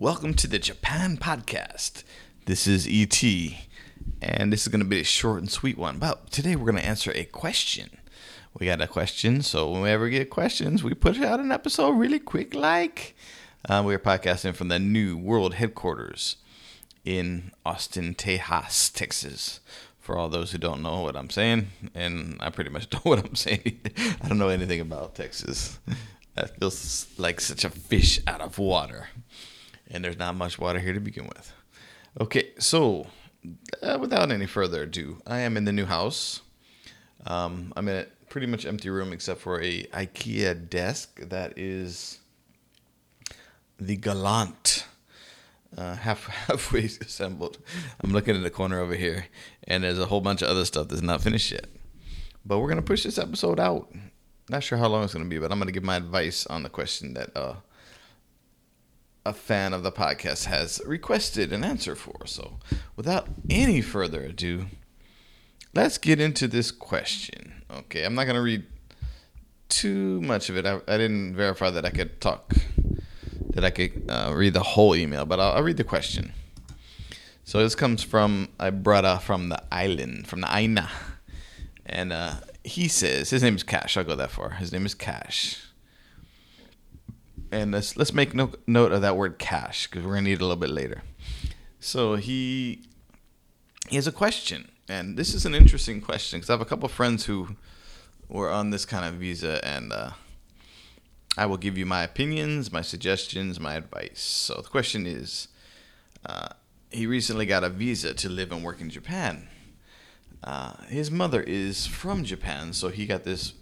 Welcome to the Japan podcast. This is ET, and this is going to be a short and sweet one. But today we're going to answer a question. We got a question, so whenever we get questions, we put out an episode really quick. Like uh, we're podcasting from the new world headquarters in Austin, Tejas, Texas. For all those who don't know what I'm saying, and I pretty much know what I'm saying. I don't know anything about Texas. That feels like such a fish out of water and there's not much water here to begin with. Okay, so uh, without any further ado, I am in the new house. Um, I'm in a pretty much empty room except for a IKEA desk that is the Galant. Uh, half halfway assembled. I'm looking in the corner over here, and there's a whole bunch of other stuff that's not finished yet. But we're gonna push this episode out. Not sure how long it's gonna be, but I'm gonna give my advice on the question that uh, a fan of the podcast has requested an answer for. So, without any further ado, let's get into this question. Okay, I'm not going to read too much of it. I, I, didn't verify that I could talk, that I could uh, read the whole email, but I'll, I'll, read the question. So, this comes from a brother from the island, from the Aina. And uh, he says, his name is Cash. I'll go that far. His name is Cash and let's let's make no, note of that word cash because we're gonna need it a little bit later. So he he has a question, and this is an interesting question because I have a couple of friends who were on this kind of visa, and uh, I will give you my opinions, my suggestions, my advice. So the question is, uh, he recently got a visa to live and work in Japan. Uh, his mother is from Japan, so he got this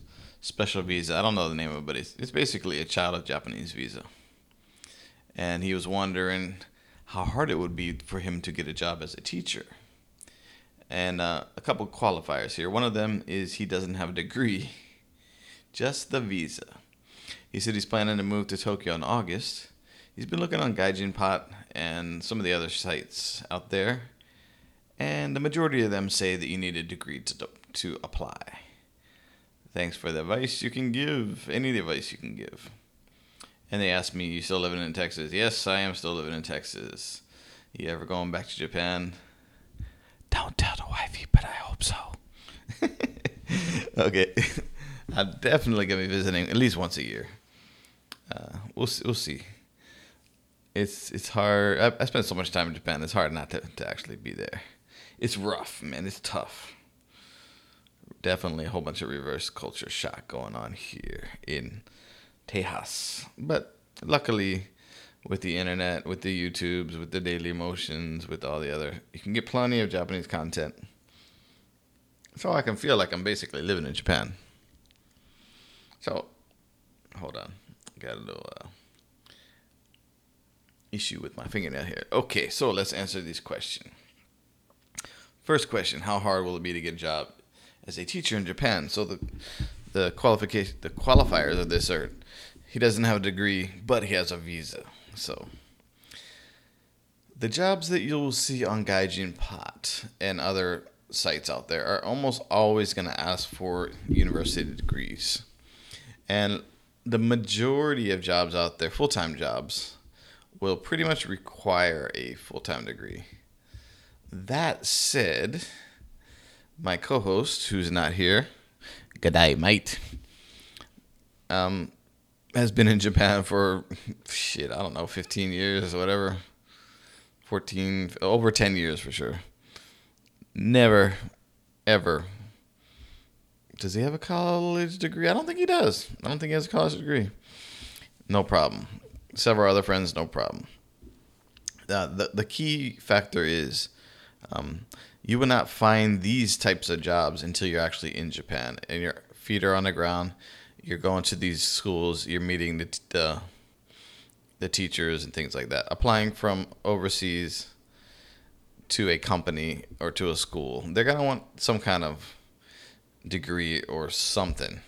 special visa. I don't know the name of it, but it's, it's basically a child of Japanese visa. And he was wondering how hard it would be for him to get a job as a teacher. And uh, a couple qualifiers here. One of them is he doesn't have a degree, just the visa. He said he's planning to move to Tokyo in August. He's been looking on Gaijin Pot and some of the other sites out there, and the majority of them say that you need a degree to, to apply. Thanks for the advice you can give. Any advice you can give. And they asked me, You still living in Texas? Yes, I am still living in Texas. You ever going back to Japan? Don't tell the wifey, but I hope so. okay. I'm definitely going to be visiting at least once a year. Uh, we'll, we'll see. It's it's hard. I, I spent so much time in Japan. It's hard not to, to actually be there. It's rough, man. It's tough definitely a whole bunch of reverse culture shock going on here in Tejas. But luckily, with the internet, with the YouTubes, with the Daily Motions, with all the other, you can get plenty of Japanese content. So I can feel like I'm basically living in Japan. So, hold on. Got a little uh, issue with my fingernail here. Okay, so let's answer this question. First question How hard will it be to get a job as a teacher in Japan. So the the qualification the qualifiers of this are he doesn't have a degree, but he has a visa. So the jobs that you'll see on Gaijin Pot and other sites out there are almost always going to ask for university degrees. And the majority of jobs out there, full time jobs, will pretty much require a full time degree. That said, my co-host, who's not here, G'day, mate, um, has been in Japan for shit, I don't know, 15 years or whatever. 14, over 10 years for sure. Never, ever. Does he have a college degree? I don't think he does. I don't think he has a college degree. No problem. Several other friends, no problem. Uh, the the key factor is um, you will not find these types of jobs until you're actually in Japan and your feet are on the ground. You're going to these schools. You're meeting the the, the teachers and things like that. Applying from overseas to a company or to a school, they're gonna want some kind of degree or something,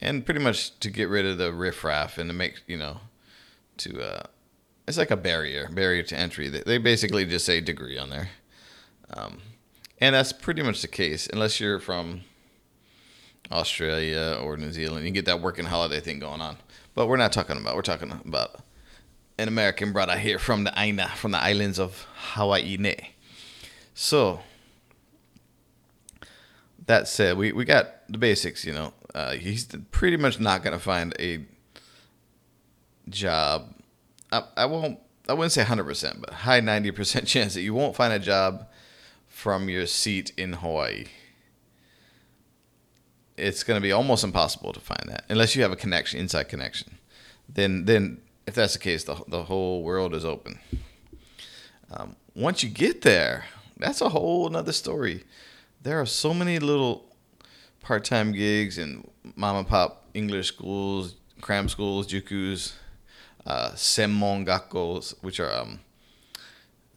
and pretty much to get rid of the riffraff and to make you know to uh, it's like a barrier barrier to entry. They, they basically just say degree on there. Um, and that's pretty much the case, unless you're from Australia or New Zealand. You get that working holiday thing going on. But we're not talking about. We're talking about an American brother here from the Aina, from the islands of Hawaii. Ne. So, that said, we, we got the basics, you know. Uh, he's pretty much not going to find a job. I, I won't, I wouldn't say 100%, but high 90% chance that you won't find a job from your seat in Hawaii. It's going to be almost impossible to find that unless you have a connection, inside connection. Then, then if that's the case, the, the whole world is open. Um, once you get there, that's a whole another story. There are so many little part-time gigs and mom and pop English schools, cram schools, jukus, uh, semmon gakkos, which are um,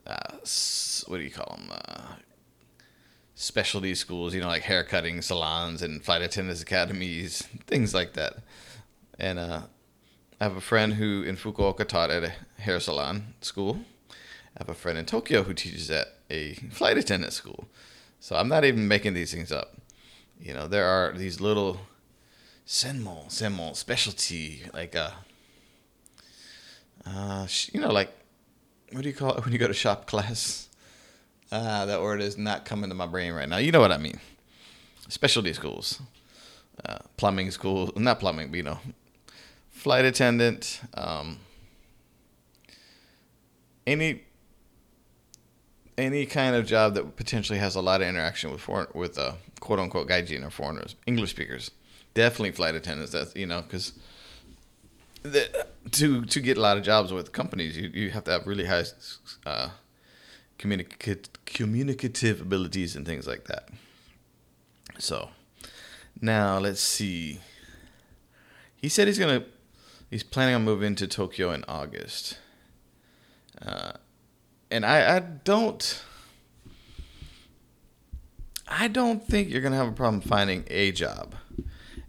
uh, what do you call them? Uh, specialty schools, you know, like haircutting salons and flight attendants academies, things like that. And uh, I have a friend who in Fukuoka taught at a hair salon school. I have a friend in Tokyo who teaches at a flight attendant school. So I'm not even making these things up. You know, there are these little senmo, senmo specialty, like uh, uh, you know, like what do you call it when you go to shop class? Uh, that word is not coming to my brain right now. You know what I mean? Specialty schools, uh, plumbing school, not plumbing, but you know, flight attendant, um, any any kind of job that potentially has a lot of interaction with foreign with uh, quote unquote gaijin or foreigners, English speakers, definitely flight attendants. That's you know because to to get a lot of jobs with companies, you, you have to have really high uh, communicative communicative abilities and things like that. So now let's see. He said he's gonna he's planning on moving to Tokyo in August. Uh, and I, I don't I don't think you're gonna have a problem finding a job.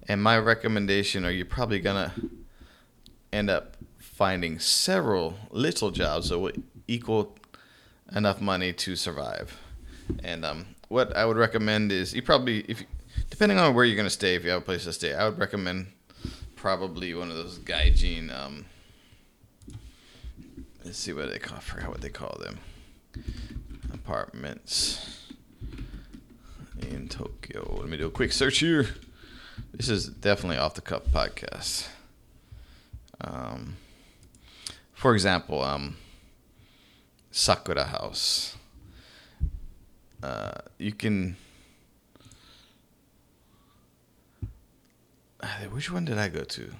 And my recommendation, or you're probably gonna end up finding several little jobs that will equal enough money to survive. And um, what I would recommend is you probably, if depending on where you're gonna stay, if you have a place to stay, I would recommend probably one of those gaijin. Um, let's see what they call. I forgot what they call them. Apartments in Tokyo. Let me do a quick search here. This is definitely off the cuff podcast. Um, for example, um, Sakura House. Uh, you can which one did I go to?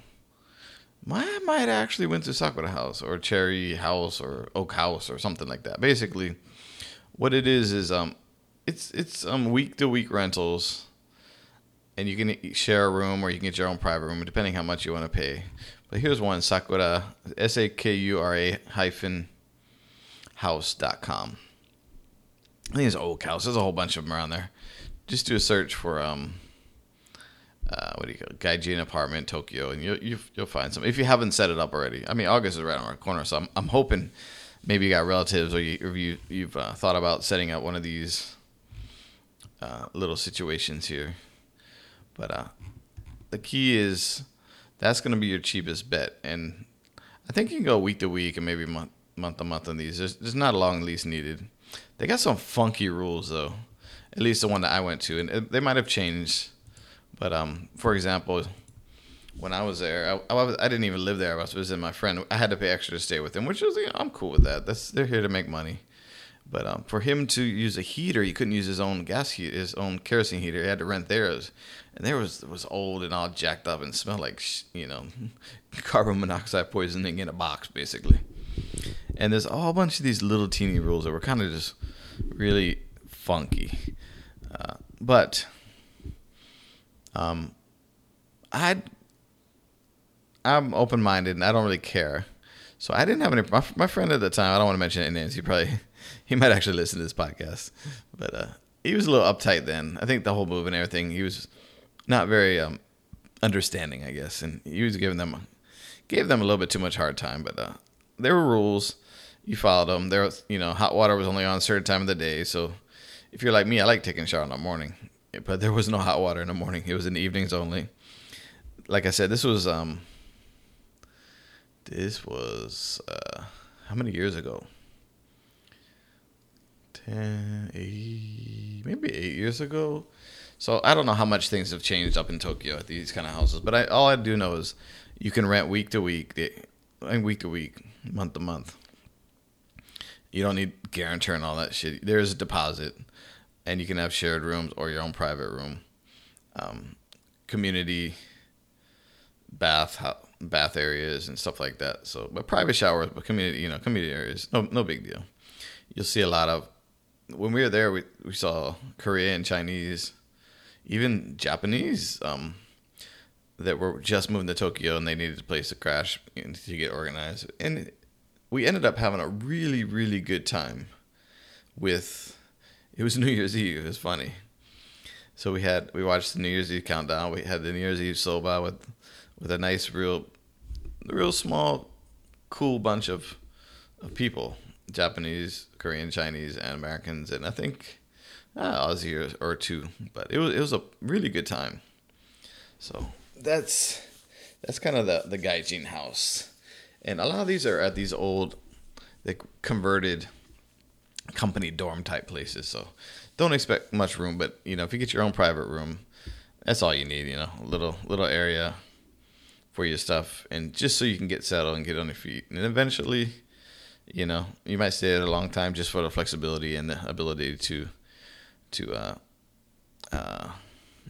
My, I might actually went to Sakura House or Cherry House or Oak House or something like that. Basically, what it is is um, it's it's um week to week rentals, and you can share a room or you can get your own private room depending how much you want to pay. But here's one Sakura S A K U R A hyphen house.com. I think it's Oak House. There's a whole bunch of them around there. Just do a search for um uh, what do you call it? Gaijin apartment Tokyo, and you'll you, you'll find some if you haven't set it up already. I mean, August is right around the corner, so I'm I'm hoping maybe you got relatives or you or you you've uh, thought about setting up one of these uh, little situations here. But uh, the key is that's going to be your cheapest bet, and I think you can go week to week and maybe month month to month on these. There's there's not a long lease needed. They got some funky rules though, at least the one that I went to, and they might have changed but um, for example, when I was there, I, I, I, didn't even live there. I was visiting my friend. I had to pay extra to stay with him, which was you know, I'm cool with that. That's they're here to make money. But um, for him to use a heater, he couldn't use his own gas heat, his own kerosene heater. He had to rent theirs, and there was was old and all jacked up and smelled like you know carbon monoxide poisoning in a box, basically. And there's a whole bunch of these little teeny rules that were kind of just really funky. Uh, but um, I I'm open minded and I don't really care. So I didn't have any. My, my friend at the time, I don't want to mention any names. He probably he might actually listen to this podcast, but uh, he was a little uptight then. I think the whole move and everything. He was not very um, understanding, I guess, and he was giving them gave them a little bit too much hard time. But uh, there were rules. You followed them. There was, you know, hot water was only on a certain time of the day. So if you're like me, I like taking a shower in the morning but there was no hot water in the morning. It was in the evenings only. Like I said, this was um This was uh, how many years ago? 10, eight, maybe eight years ago. So I don't know how much things have changed up in Tokyo at these kind of houses, but I, all I do know is you can rent week to week, and week to week, month to month. You don't need guarantor and all that shit. There's a deposit, and you can have shared rooms or your own private room. Um, community bath bath areas and stuff like that. So, but private showers, but community, you know, community areas, no no big deal. You'll see a lot of when we were there, we we saw Korean, Chinese, even Japanese um, that were just moving to Tokyo and they needed a place to crash to get organized. And we ended up having a really, really good time with it was New Year's Eve. It was funny. So we had we watched the New Year's Eve countdown. We had the New Year's Eve soba with with a nice real real small cool bunch of of people. Japanese, Korean, Chinese, and Americans, and I think uh, Aussie or, or two. But it was it was a really good time. So that's that's kind of the the gaijin house, and a lot of these are at these old, like converted company dorm type places. So don't expect much room, but you know if you get your own private room, that's all you need. You know, a little little area for your stuff, and just so you can get settled and get on your feet, and eventually. You know, you might stay there a long time just for the flexibility and the ability to to uh, uh,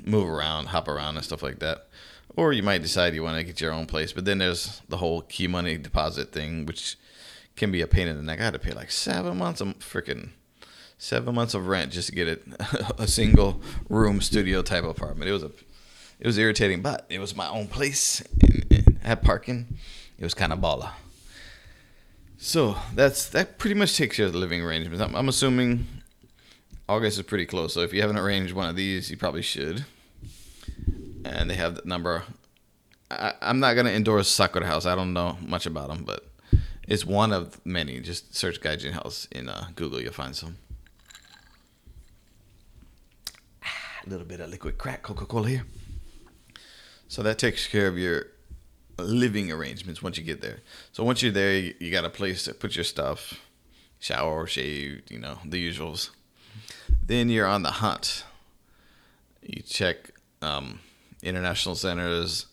move around, hop around, and stuff like that. Or you might decide you want to get your own place. But then there's the whole key money deposit thing, which can be a pain in the neck. I had to pay like seven months of freaking seven months of rent just to get it a single room studio type apartment. It was a it was irritating, but it was my own place and, had parking. It was kind of baller. So that's that pretty much takes care of the living arrangements. I'm, I'm assuming August is pretty close. So if you haven't arranged one of these, you probably should. And they have the number. I, am not gonna endorse Sakura House. I don't know much about them, but it's one of many. Just search Gaijin House in uh, Google. You'll find some. A little bit of liquid crack Coca Cola here. So that takes care of your living arrangements once you get there. So once you're there, you, you got a place to put your stuff, shower, shave, you know, the usuals. Then you're on the hunt. You check um, international centers,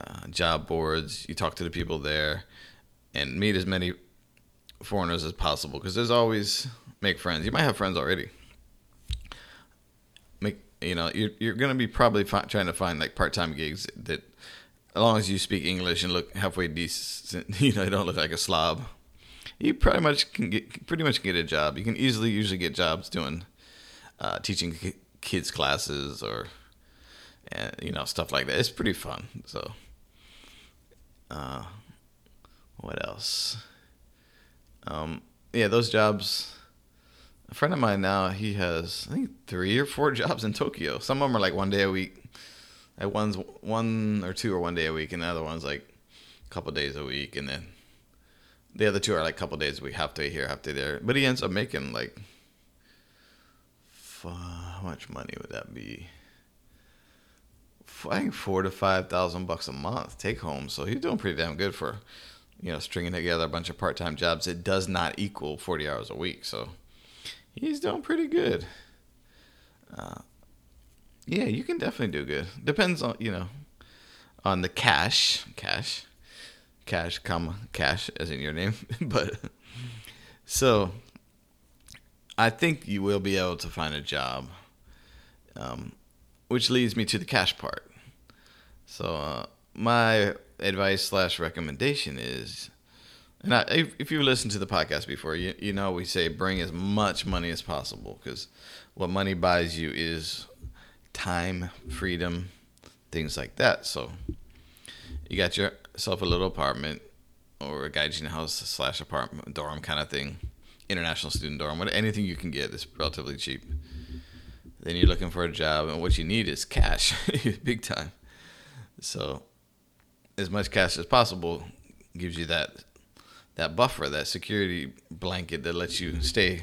uh, job boards. You talk to the people there, and meet as many foreigners as possible. Because there's always make friends. You might have friends already. Make you know you're you're gonna be probably fi- trying to find like part time gigs that, as long as you speak English and look halfway decent, you know, you don't look like a slob you pretty much can get pretty much get a job. You can easily usually get jobs doing uh, teaching kids classes or and you know stuff like that. It's pretty fun. So, uh, what else? Um, yeah, those jobs. A friend of mine now, he has I think three or four jobs in Tokyo. Some of them are like one day a week. Like one's one or two or one day a week, and the other one's like a couple days a week, and then the other two are like a couple days a week, half day here, half day there. But he ends up making like, how much money would that be? I think four to five thousand bucks a month take home. So he's doing pretty damn good for, you know, stringing together a bunch of part time jobs. It does not equal forty hours a week, so he's doing pretty good. Uh, yeah, you can definitely do good. Depends on you know, on the cash, cash cash, comma cash, as in your name. but so I think you will be able to find a job, um, which leads me to the cash part. So uh, my advice slash recommendation is, and I, if, if you listened to the podcast before, you you know we say bring as much money as possible because what money buys you is time, freedom, things like that. So you got yourself a little apartment or a gaijin house slash apartment dorm kind of thing, international student dorm, what anything you can get is relatively cheap. Then you're looking for a job, and what you need is cash, big time. So, as much cash as possible gives you that that buffer, that security blanket that lets you stay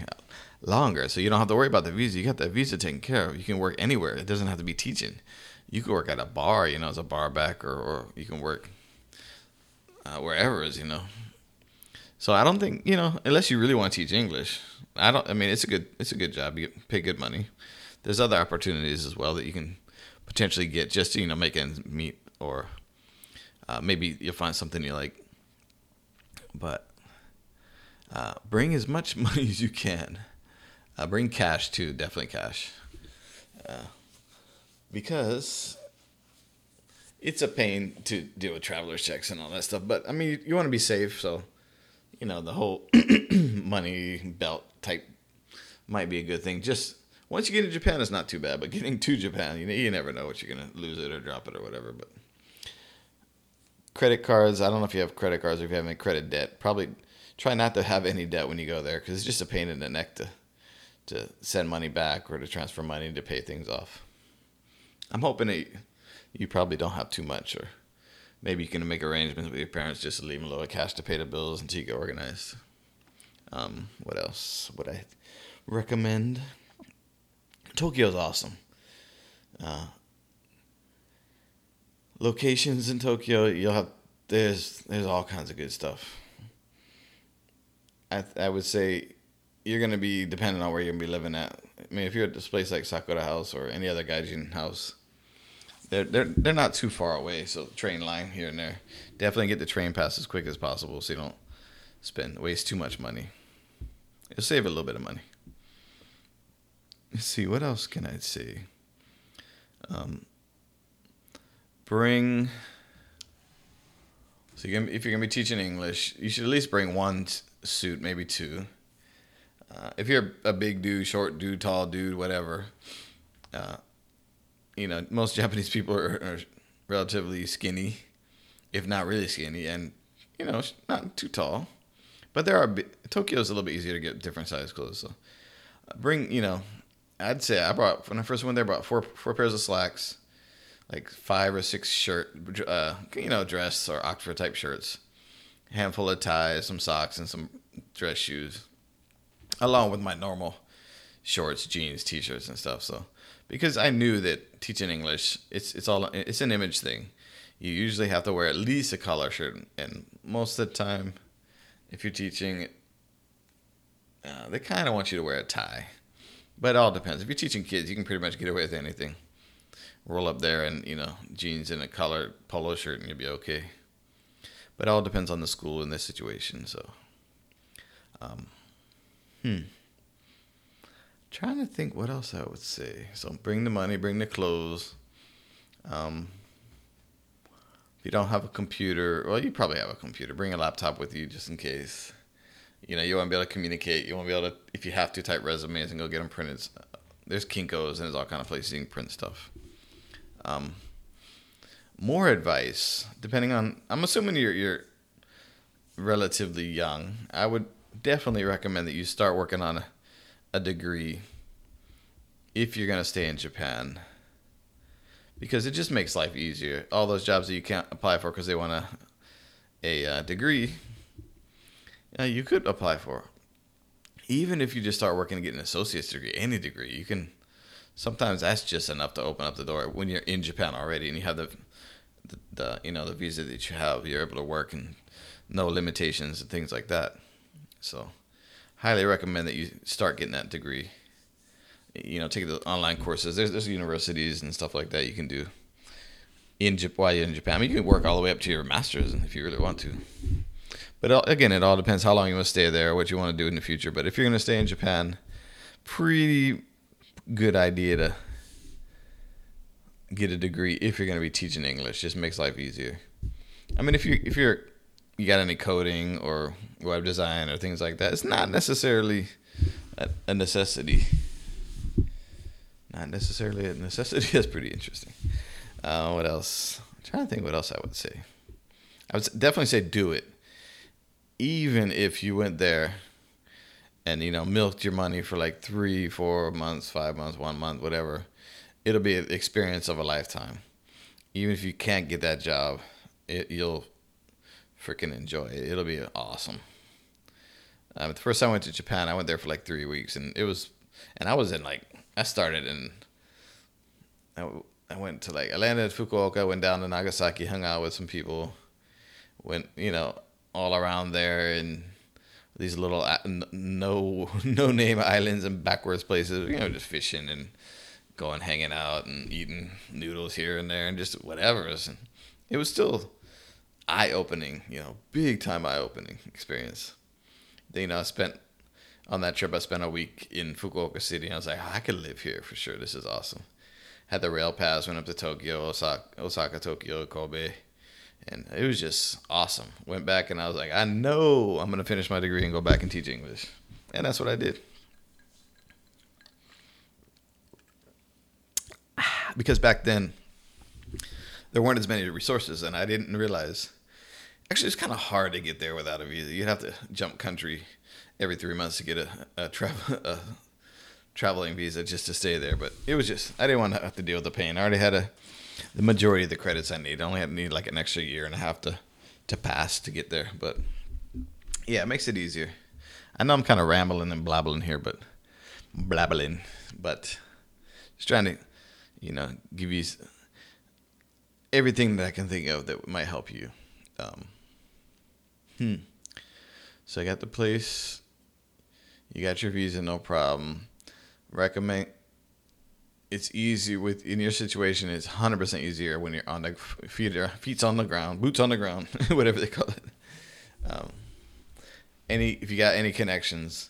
longer. So you don't have to worry about the visa. You got that visa taken care of. You can work anywhere. It doesn't have to be teaching you can work at a bar, you know, as a bar back, or, or you can work uh, wherever is, you know. So I don't think you know unless you really want to teach English. I don't. I mean, it's a good it's a good job. You pay good money. There's other opportunities as well that you can potentially get just to, you know make ends meet, or uh, maybe you'll find something you like. But uh, bring as much money as you can. Uh, bring cash too, definitely cash, uh, because it's a pain to deal with traveler's checks and all that stuff. But I mean, you, you want to be safe, so you know the whole money belt type might be a good thing. Just once you get to Japan, it's not too bad. But getting to Japan, you you never know what you're gonna lose it or drop it or whatever. But credit cards, I don't know if you have credit cards or if you have any credit debt. Probably try not to have any debt when you go there because it's just a pain in the neck to to send money back or to transfer money to pay things off. I'm hoping that you probably don't have too much, or maybe you can make arrangements with your parents just to leave them a little cash to pay the bills until you get organized. Um, what else would I recommend? Tokyo's awesome. Uh, locations in Tokyo, you'll have there's there's all kinds of good stuff. I I would say you're gonna be dependent on where you're gonna be living at. I mean, if you're at this place like Sakura House or any other gaijin house, they're they're they're not too far away. So train line here and there. Definitely get the train pass as quick as possible, so you don't spend waste too much money. You'll save a little bit of money. Let's see what else can I say. Um, bring. So you if you're gonna be teaching English, you should at least bring one suit, maybe two. Uh, if you're a big dude, short dude, tall dude, whatever, uh, you know, most Japanese people are, are, relatively skinny, if not really skinny, and you know, not too tall. But there are Tokyo's a little bit easier to get different size clothes. So uh, bring, you know, I'd say I brought when I first went there, I brought four four pairs of slacks, like five or six shirt, uh, you know, dress or Oxford type shirts, handful of ties, some socks, and some dress shoes, along with my normal shorts, jeans, t-shirts, and stuff. So because I knew that teaching English, it's it's all it's an image thing. You usually have to wear at least a collar shirt, and most of the time, if you're teaching, uh, they kind of want you to wear a tie. But it all depends. If you're teaching kids, you can pretty much get away with anything. Roll up there and you know jeans and a colored polo shirt, and you'll be okay. But it all depends on the school and the situation. So, um, hmm trying to think what else I would say. So bring the money, bring the clothes. Um, if you don't have a computer, well, you probably have a computer. Bring a laptop with you just in case. You know, you want to be able to communicate. You want to be able to, if you have to, type resumes and go get them printed. There's Kinkos and there's all kind of places you can print stuff. Um, more advice, depending on. I'm assuming you're you're relatively young. I would definitely recommend that you start working on a a degree if you're going to stay in Japan because it just makes life easier. All those jobs that you can't apply for because they want a a uh, degree, uh, you could apply for. Even if you just start working to get an associate's degree, any degree, you can. Sometimes that's just enough to open up the door when you're in Japan already and you have the, the, the you know the visa that you have. You're able to work and no limitations and things like that. So highly recommend that you start getting that degree. You know, take the online courses. There's there's universities and stuff like that you can do in while you're in Japan. I mean, you can work all the way up to your master's if you really want to. But uh, again, it all depends how long you want to stay there, what you want to do in the future. But if you're going to stay in Japan, pretty good idea to get a degree if you're going to be teaching English. Just makes life easier. I mean, if you if you're you got any coding or web design or things like that, it's not necessarily a, a necessity. Not necessarily a necessity. That's pretty interesting. Uh, what else? I'm trying to think what else I would say. I would definitely say do it. Even if you went there and, you know, milked your money for like three, four months, five months, one month, whatever, it'll be an experience of a lifetime. Even if you can't get that job, it, you'll freaking enjoy it. It'll be awesome. Um, the first time I went to Japan, I went there for like three weeks, and it was, and I was in like, I started in, I, I went to like, I landed at Fukuoka, went down to Nagasaki, hung out with some people, went you know all around there and these little no no name islands and backwards places. You know, just fishing and going hanging out and eating noodles here and there and just whatever. And it was still eye opening. You know, big time eye opening experience. Then, you know, I spent on that trip. I spent a week in Fukuoka City. And I was like, oh, I could live here for sure. This is awesome. Had the rail pass. Went up to Tokyo, Osaka, Osaka Tokyo, Kobe and it was just awesome. Went back and I was like, I know I'm gonna finish my degree and go back and teach English, and that's what I did. Because back then there weren't as many resources, and I didn't realize. Actually, it's kind of hard to get there without a visa. You'd have to jump country every three months to get a, a a traveling visa just to stay there. But it was just I didn't want to have to deal with the pain. I already had a the majority of the credits I need. I only need like an extra year and a half to to pass to get there. But yeah, it makes it easier. I know I'm kind of rambling and blabbling here, but blabbling, but just trying to, you know, give you everything that I can think of that might help you. Um, hmm. So I got the place. You got your visa, no problem. Recommend it's easy with in your situation. It's hundred percent easier when you're on the feet, feet on the ground, boots on the ground, whatever they call it. Um, any if you got any connections,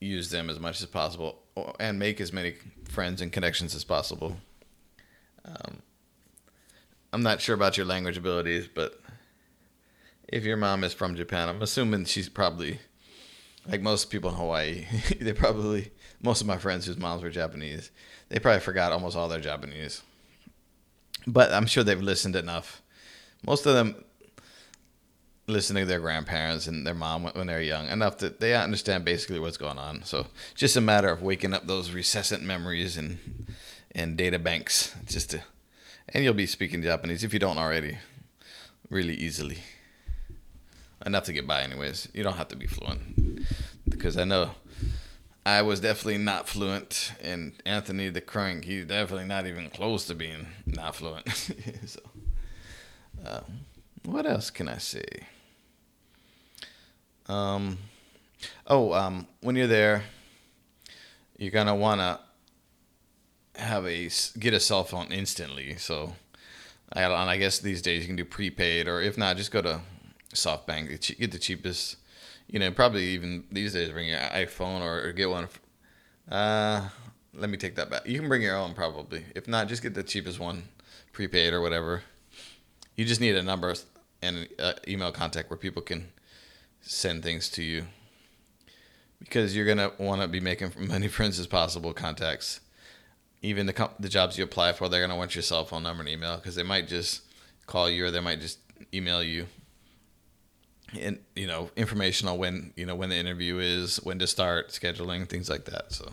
use them as much as possible, and make as many friends and connections as possible. Um, I'm not sure about your language abilities, but if your mom is from Japan, I'm assuming she's probably like most people in Hawaii. they probably most of my friends whose moms were Japanese they probably forgot almost all their Japanese. But I'm sure they've listened enough. Most of them listen to their grandparents and their mom when they're young enough that they understand basically what's going on. So just a matter of waking up those recessant memories and and data banks just to and you'll be speaking Japanese if you don't already really easily. Enough to get by anyways. You don't have to be fluent because I know I was definitely not fluent, and Anthony the Crank, he's definitely not even close to being not fluent. so, uh, what else can I say? Um, oh, um, when you're there, you're gonna wanna have a get a cell phone instantly. So, I, I guess these days you can do prepaid, or if not, just go to SoftBank, get the cheapest you know, probably even these days bring your iPhone or, or get one. Uh, let me take that back. You can bring your own probably. If not, just get the cheapest one, prepaid or whatever. You just need a number and email contact where people can send things to you because you're gonna want to be making as many friends as possible contacts. Even the com- the jobs you apply for, they're gonna want your cell phone number and email because they might just call you or they might just email you and you know information on when you know when the interview is, when to start, scheduling, things like that. So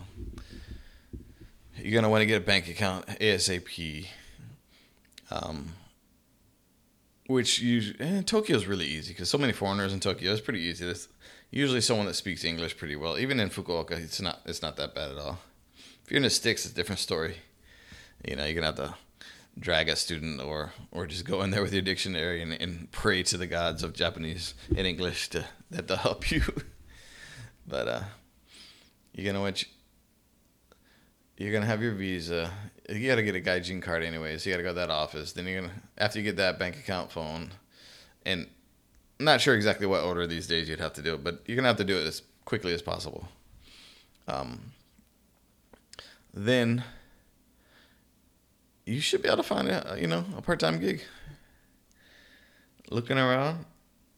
you're gonna want to get a bank account ASAP. Um, which you eh, Tokyo is really easy because so many foreigners in Tokyo. It's pretty easy. There's usually someone that speaks English pretty well. Even in Fukuoka, it's not it's not that bad at all. If you're in the sticks, it's a different story. You know, you're gonna have to drag a student or or just go in there with your dictionary and, and pray to the gods of Japanese and English to that to help you. but uh, you're gonna want you, you're gonna have your visa. You gotta get a gaijin card anyways. You gotta go to that office. Then you're gonna after you get that bank account phone, and I'm not sure exactly what order these days you'd have to do it, but you're gonna have to do it as quickly as possible. Um, then you should be able to find a you know a part time gig. Looking around,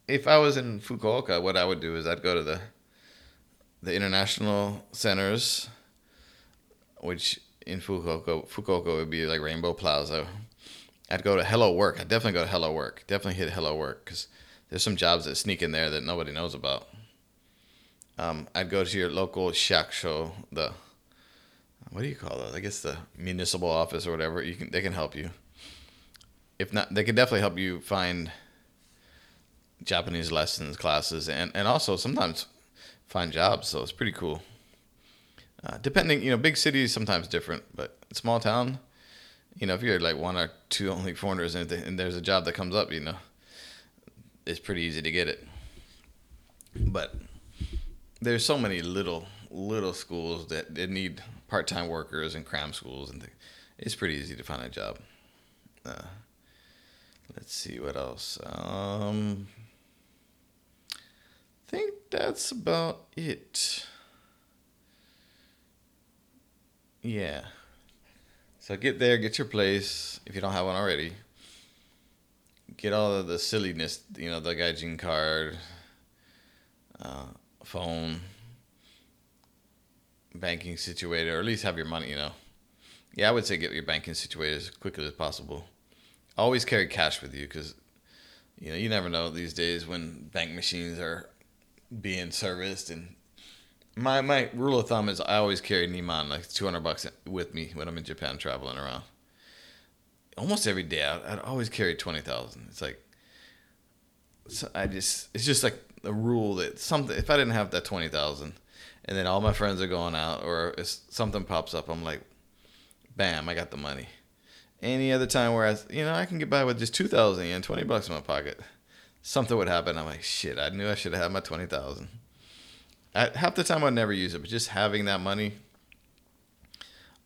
if I was in Fukuoka, what I would do is I'd go to the the international centers, which in Fukuoka Fukuoka would be like Rainbow Plaza. I'd go to Hello Work. I'd definitely go to Hello Work. Definitely hit Hello Work because there's some jobs that sneak in there that nobody knows about. Um, I'd go to your local shakusho, the what do you call it? I guess the municipal office or whatever. You can they can help you. If not, they can definitely help you find Japanese lessons, classes, and and also sometimes find jobs. So it's pretty cool. Uh, depending, you know, big cities sometimes different, but small town, you know, if you're like one or two only foreigners and, and there's a job that comes up, you know, it's pretty easy to get it. But there's so many little little schools that, that need part time workers and cram schools and things. It's pretty easy to find a job. Uh, let's see what else. Um, I think that's about it. Yeah. So get there, get your place if you don't have one already. Get all of the silliness, you know, the gaijin card, uh, phone, banking situated, or at least have your money, you know. Yeah, I would say get your banking situated as quickly as possible. Always carry cash with you because, you know, you never know these days when bank machines are being serviced and my my rule of thumb is I always carry niman like two hundred bucks with me when I'm in Japan traveling around. Almost every day, I'd, I'd always carry twenty thousand. It's like so I just it's just like a rule that something if I didn't have that twenty thousand, and then all my friends are going out or if something pops up, I'm like, bam, I got the money. Any other time where I you know I can get by with just two thousand and twenty bucks in my pocket, something would happen. I'm like shit. I knew I should have had my twenty thousand half the time I'd never use it, but just having that money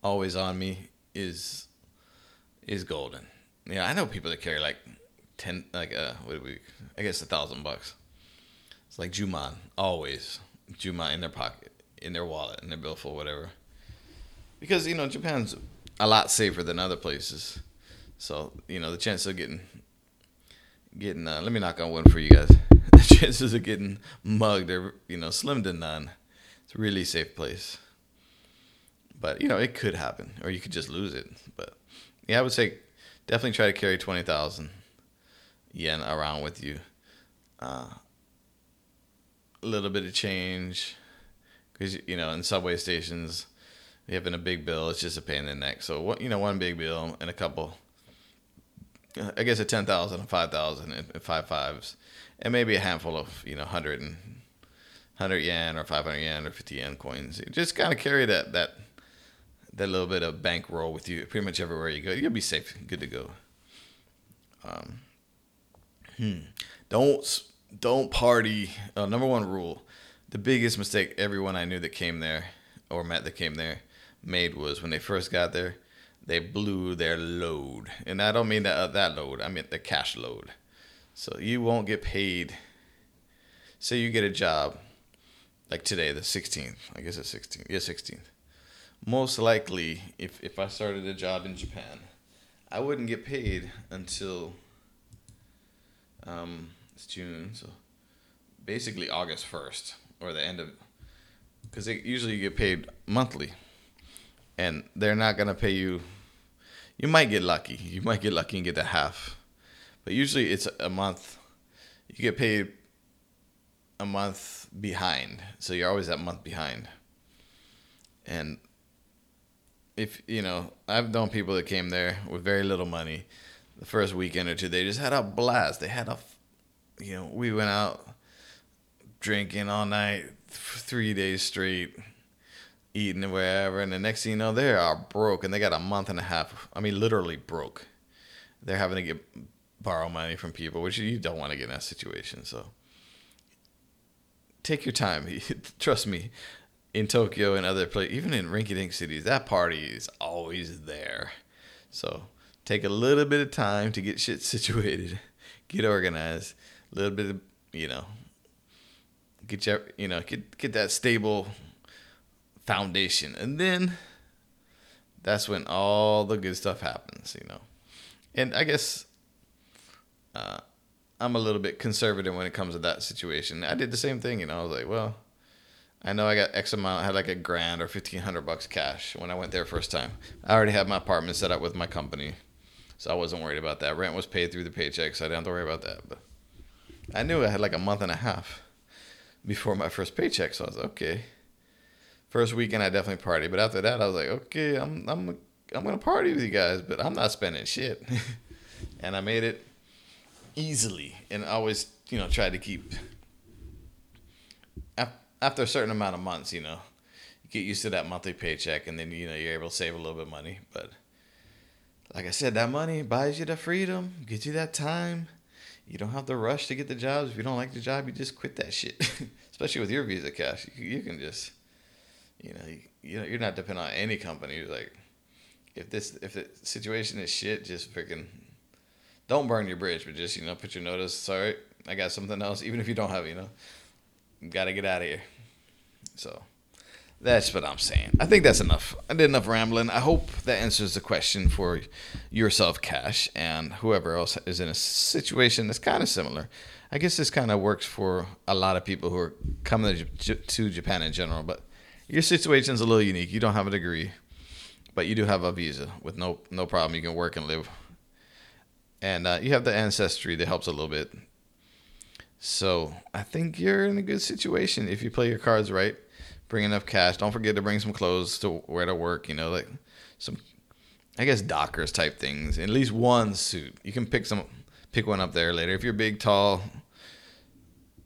always on me is is golden. Yeah, I know people that carry like ten, like uh, what do we? I guess a thousand bucks. It's like Juman, always Juman in their pocket, in their wallet, in their billfold, whatever. Because you know Japan's a lot safer than other places, so you know the chance of getting getting. Uh, let me knock on one for you guys the chances of getting mugged are you know slim to none. It's a really safe place. But you know it could happen, or you could just lose it. But yeah, I would say definitely try to carry twenty thousand yen around with you. Uh, a little bit of change, because you know in subway stations, you having a big bill, it's just a pain in the neck. So what you know, one big bill and a couple. I guess a ten thousand, a five thousand, and five fives and maybe a handful of you know hundred and hundred yen or five hundred yen or fifty yen coins. You just kind of carry that that that little bit of bankroll with you pretty much everywhere you go. You'll be safe, good to go. Um, hmm. Don't don't party. Uh, number one rule: the biggest mistake everyone I knew that came there or met that came there made was when they first got there, they blew their load, and I don't mean that uh, that load. I mean the cash load. So you won't get paid. Say you get a job, like today, the 16th. I guess it's 16th. Yeah, 16th. Most likely, if, if I started a job in Japan, I wouldn't get paid until um, it's June, so basically August 1st or the end of because usually you get paid monthly and they're not going to pay you you might get lucky you might get lucky and get the half but usually it's a month. You get paid a month behind, so you're always that month behind. And if you know, I've known people that came there with very little money. The first weekend or two, they just had a blast. They had a, you know, we went out drinking all night, three days straight, eating wherever, and the next thing you know, they are broke, and they got a month and a half. I mean, literally broke. They're having to get borrow money from people, which you don't want to get in that situation. So take your time. Trust me, in Tokyo and other places, even in rinky-dink cities, that party is always there. So take a little bit of time to get shit situated, get organized, a little bit of you know, get your you know get get that stable foundation, and then that's when all the good stuff happens. You know, and I guess uh, I'm a little bit conservative when it comes to that situation. I did the same thing, you know. I was like, well, I know I got X amount. I had like a grand or fifteen hundred bucks cash when I went there first time. I already had my apartment set up with my company, so I wasn't worried about that. Rent was paid through the paycheck, so I didn't have to worry about that. But I knew I had like a month and a half before my first paycheck, so I was like, okay. First weekend I definitely party, but after that I was like, okay, I'm I'm I'm gonna party with you guys, but I'm not spending shit. and I made it easily, and always you know try to keep after a certain amount of months, you know, you get used to that monthly paycheck, and then you know you're able to save a little bit of money. But like I said, that money buys you the freedom, gets you that time. You don't have to rush to get the jobs. If you don't like the job, you just quit that shit. Especially with your Visa cash, you, you can just, you know, you, you're not dependent on any company. You're like, if this if the situation is shit, just freaking don't burn your bridge, but just you know put your notice. Sorry, I got something else. Even if you don't have, you know, got to get out of here. So that's what I'm saying. I think that's enough. I did enough rambling. I hope that answers the question for yourself, Cash, and whoever else is in a situation that's kind of similar. I guess this kind of works for a lot of people who are coming to Japan in general, but your situation is a little unique. You don't have a degree, but you do have a visa with no no problem. You can work and live and uh, you have the ancestry that helps a little bit. So I think you're in a good situation if you play your cards right. Bring enough cash. Don't forget to bring some clothes to wear to work. You know, like some, I guess Dockers type things. At least one suit. You can pick some, pick one up there later. If you're big, tall,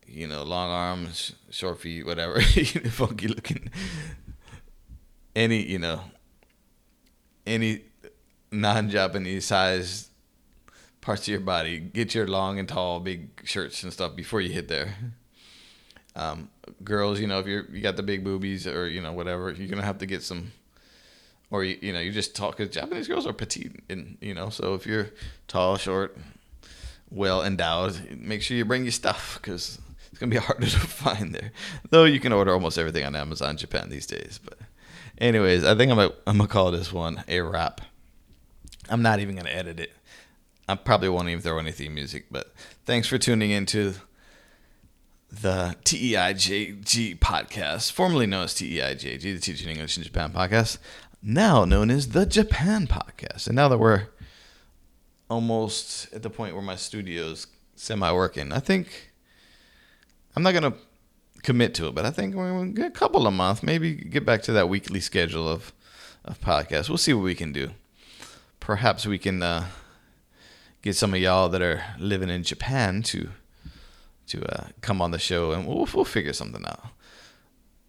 you know, long arms, short feet, whatever, funky looking. Any, you know, any non-Japanese size parts of your body. Get your long and tall, big shirts and stuff before you hit there. Um, girls, you know, if you're you got the big boobies or you know whatever, you're gonna have to get some. Or you, you know, you just talk because Japanese girls are petite, and you know, so if you're tall, short, well endowed, make sure you bring your stuff because it's gonna be harder to find there. Though you can order almost everything on Amazon Japan these days. But, anyways, I think I'm gonna, I'm gonna call this one a wrap. I'm not even gonna edit it. I probably won't even throw any theme music, but thanks for tuning into the TEIJG podcast, formerly known as TEIJG, the Teaching English in Japan podcast, now known as the Japan podcast. And now that we're almost at the point where my studio's semi working, I think I'm not going to commit to it, but I think we're get a couple of months, maybe get back to that weekly schedule of, of podcasts. We'll see what we can do. Perhaps we can. Uh, get some of y'all that are living in Japan to to uh, come on the show, and we'll we'll figure something out.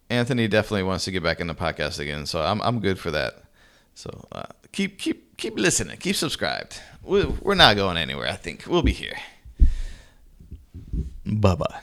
Anthony definitely wants to get back in the podcast again, so I'm I'm good for that. So uh, keep keep keep listening, keep subscribed. We're, we're not going anywhere. I think we'll be here. Bye bye.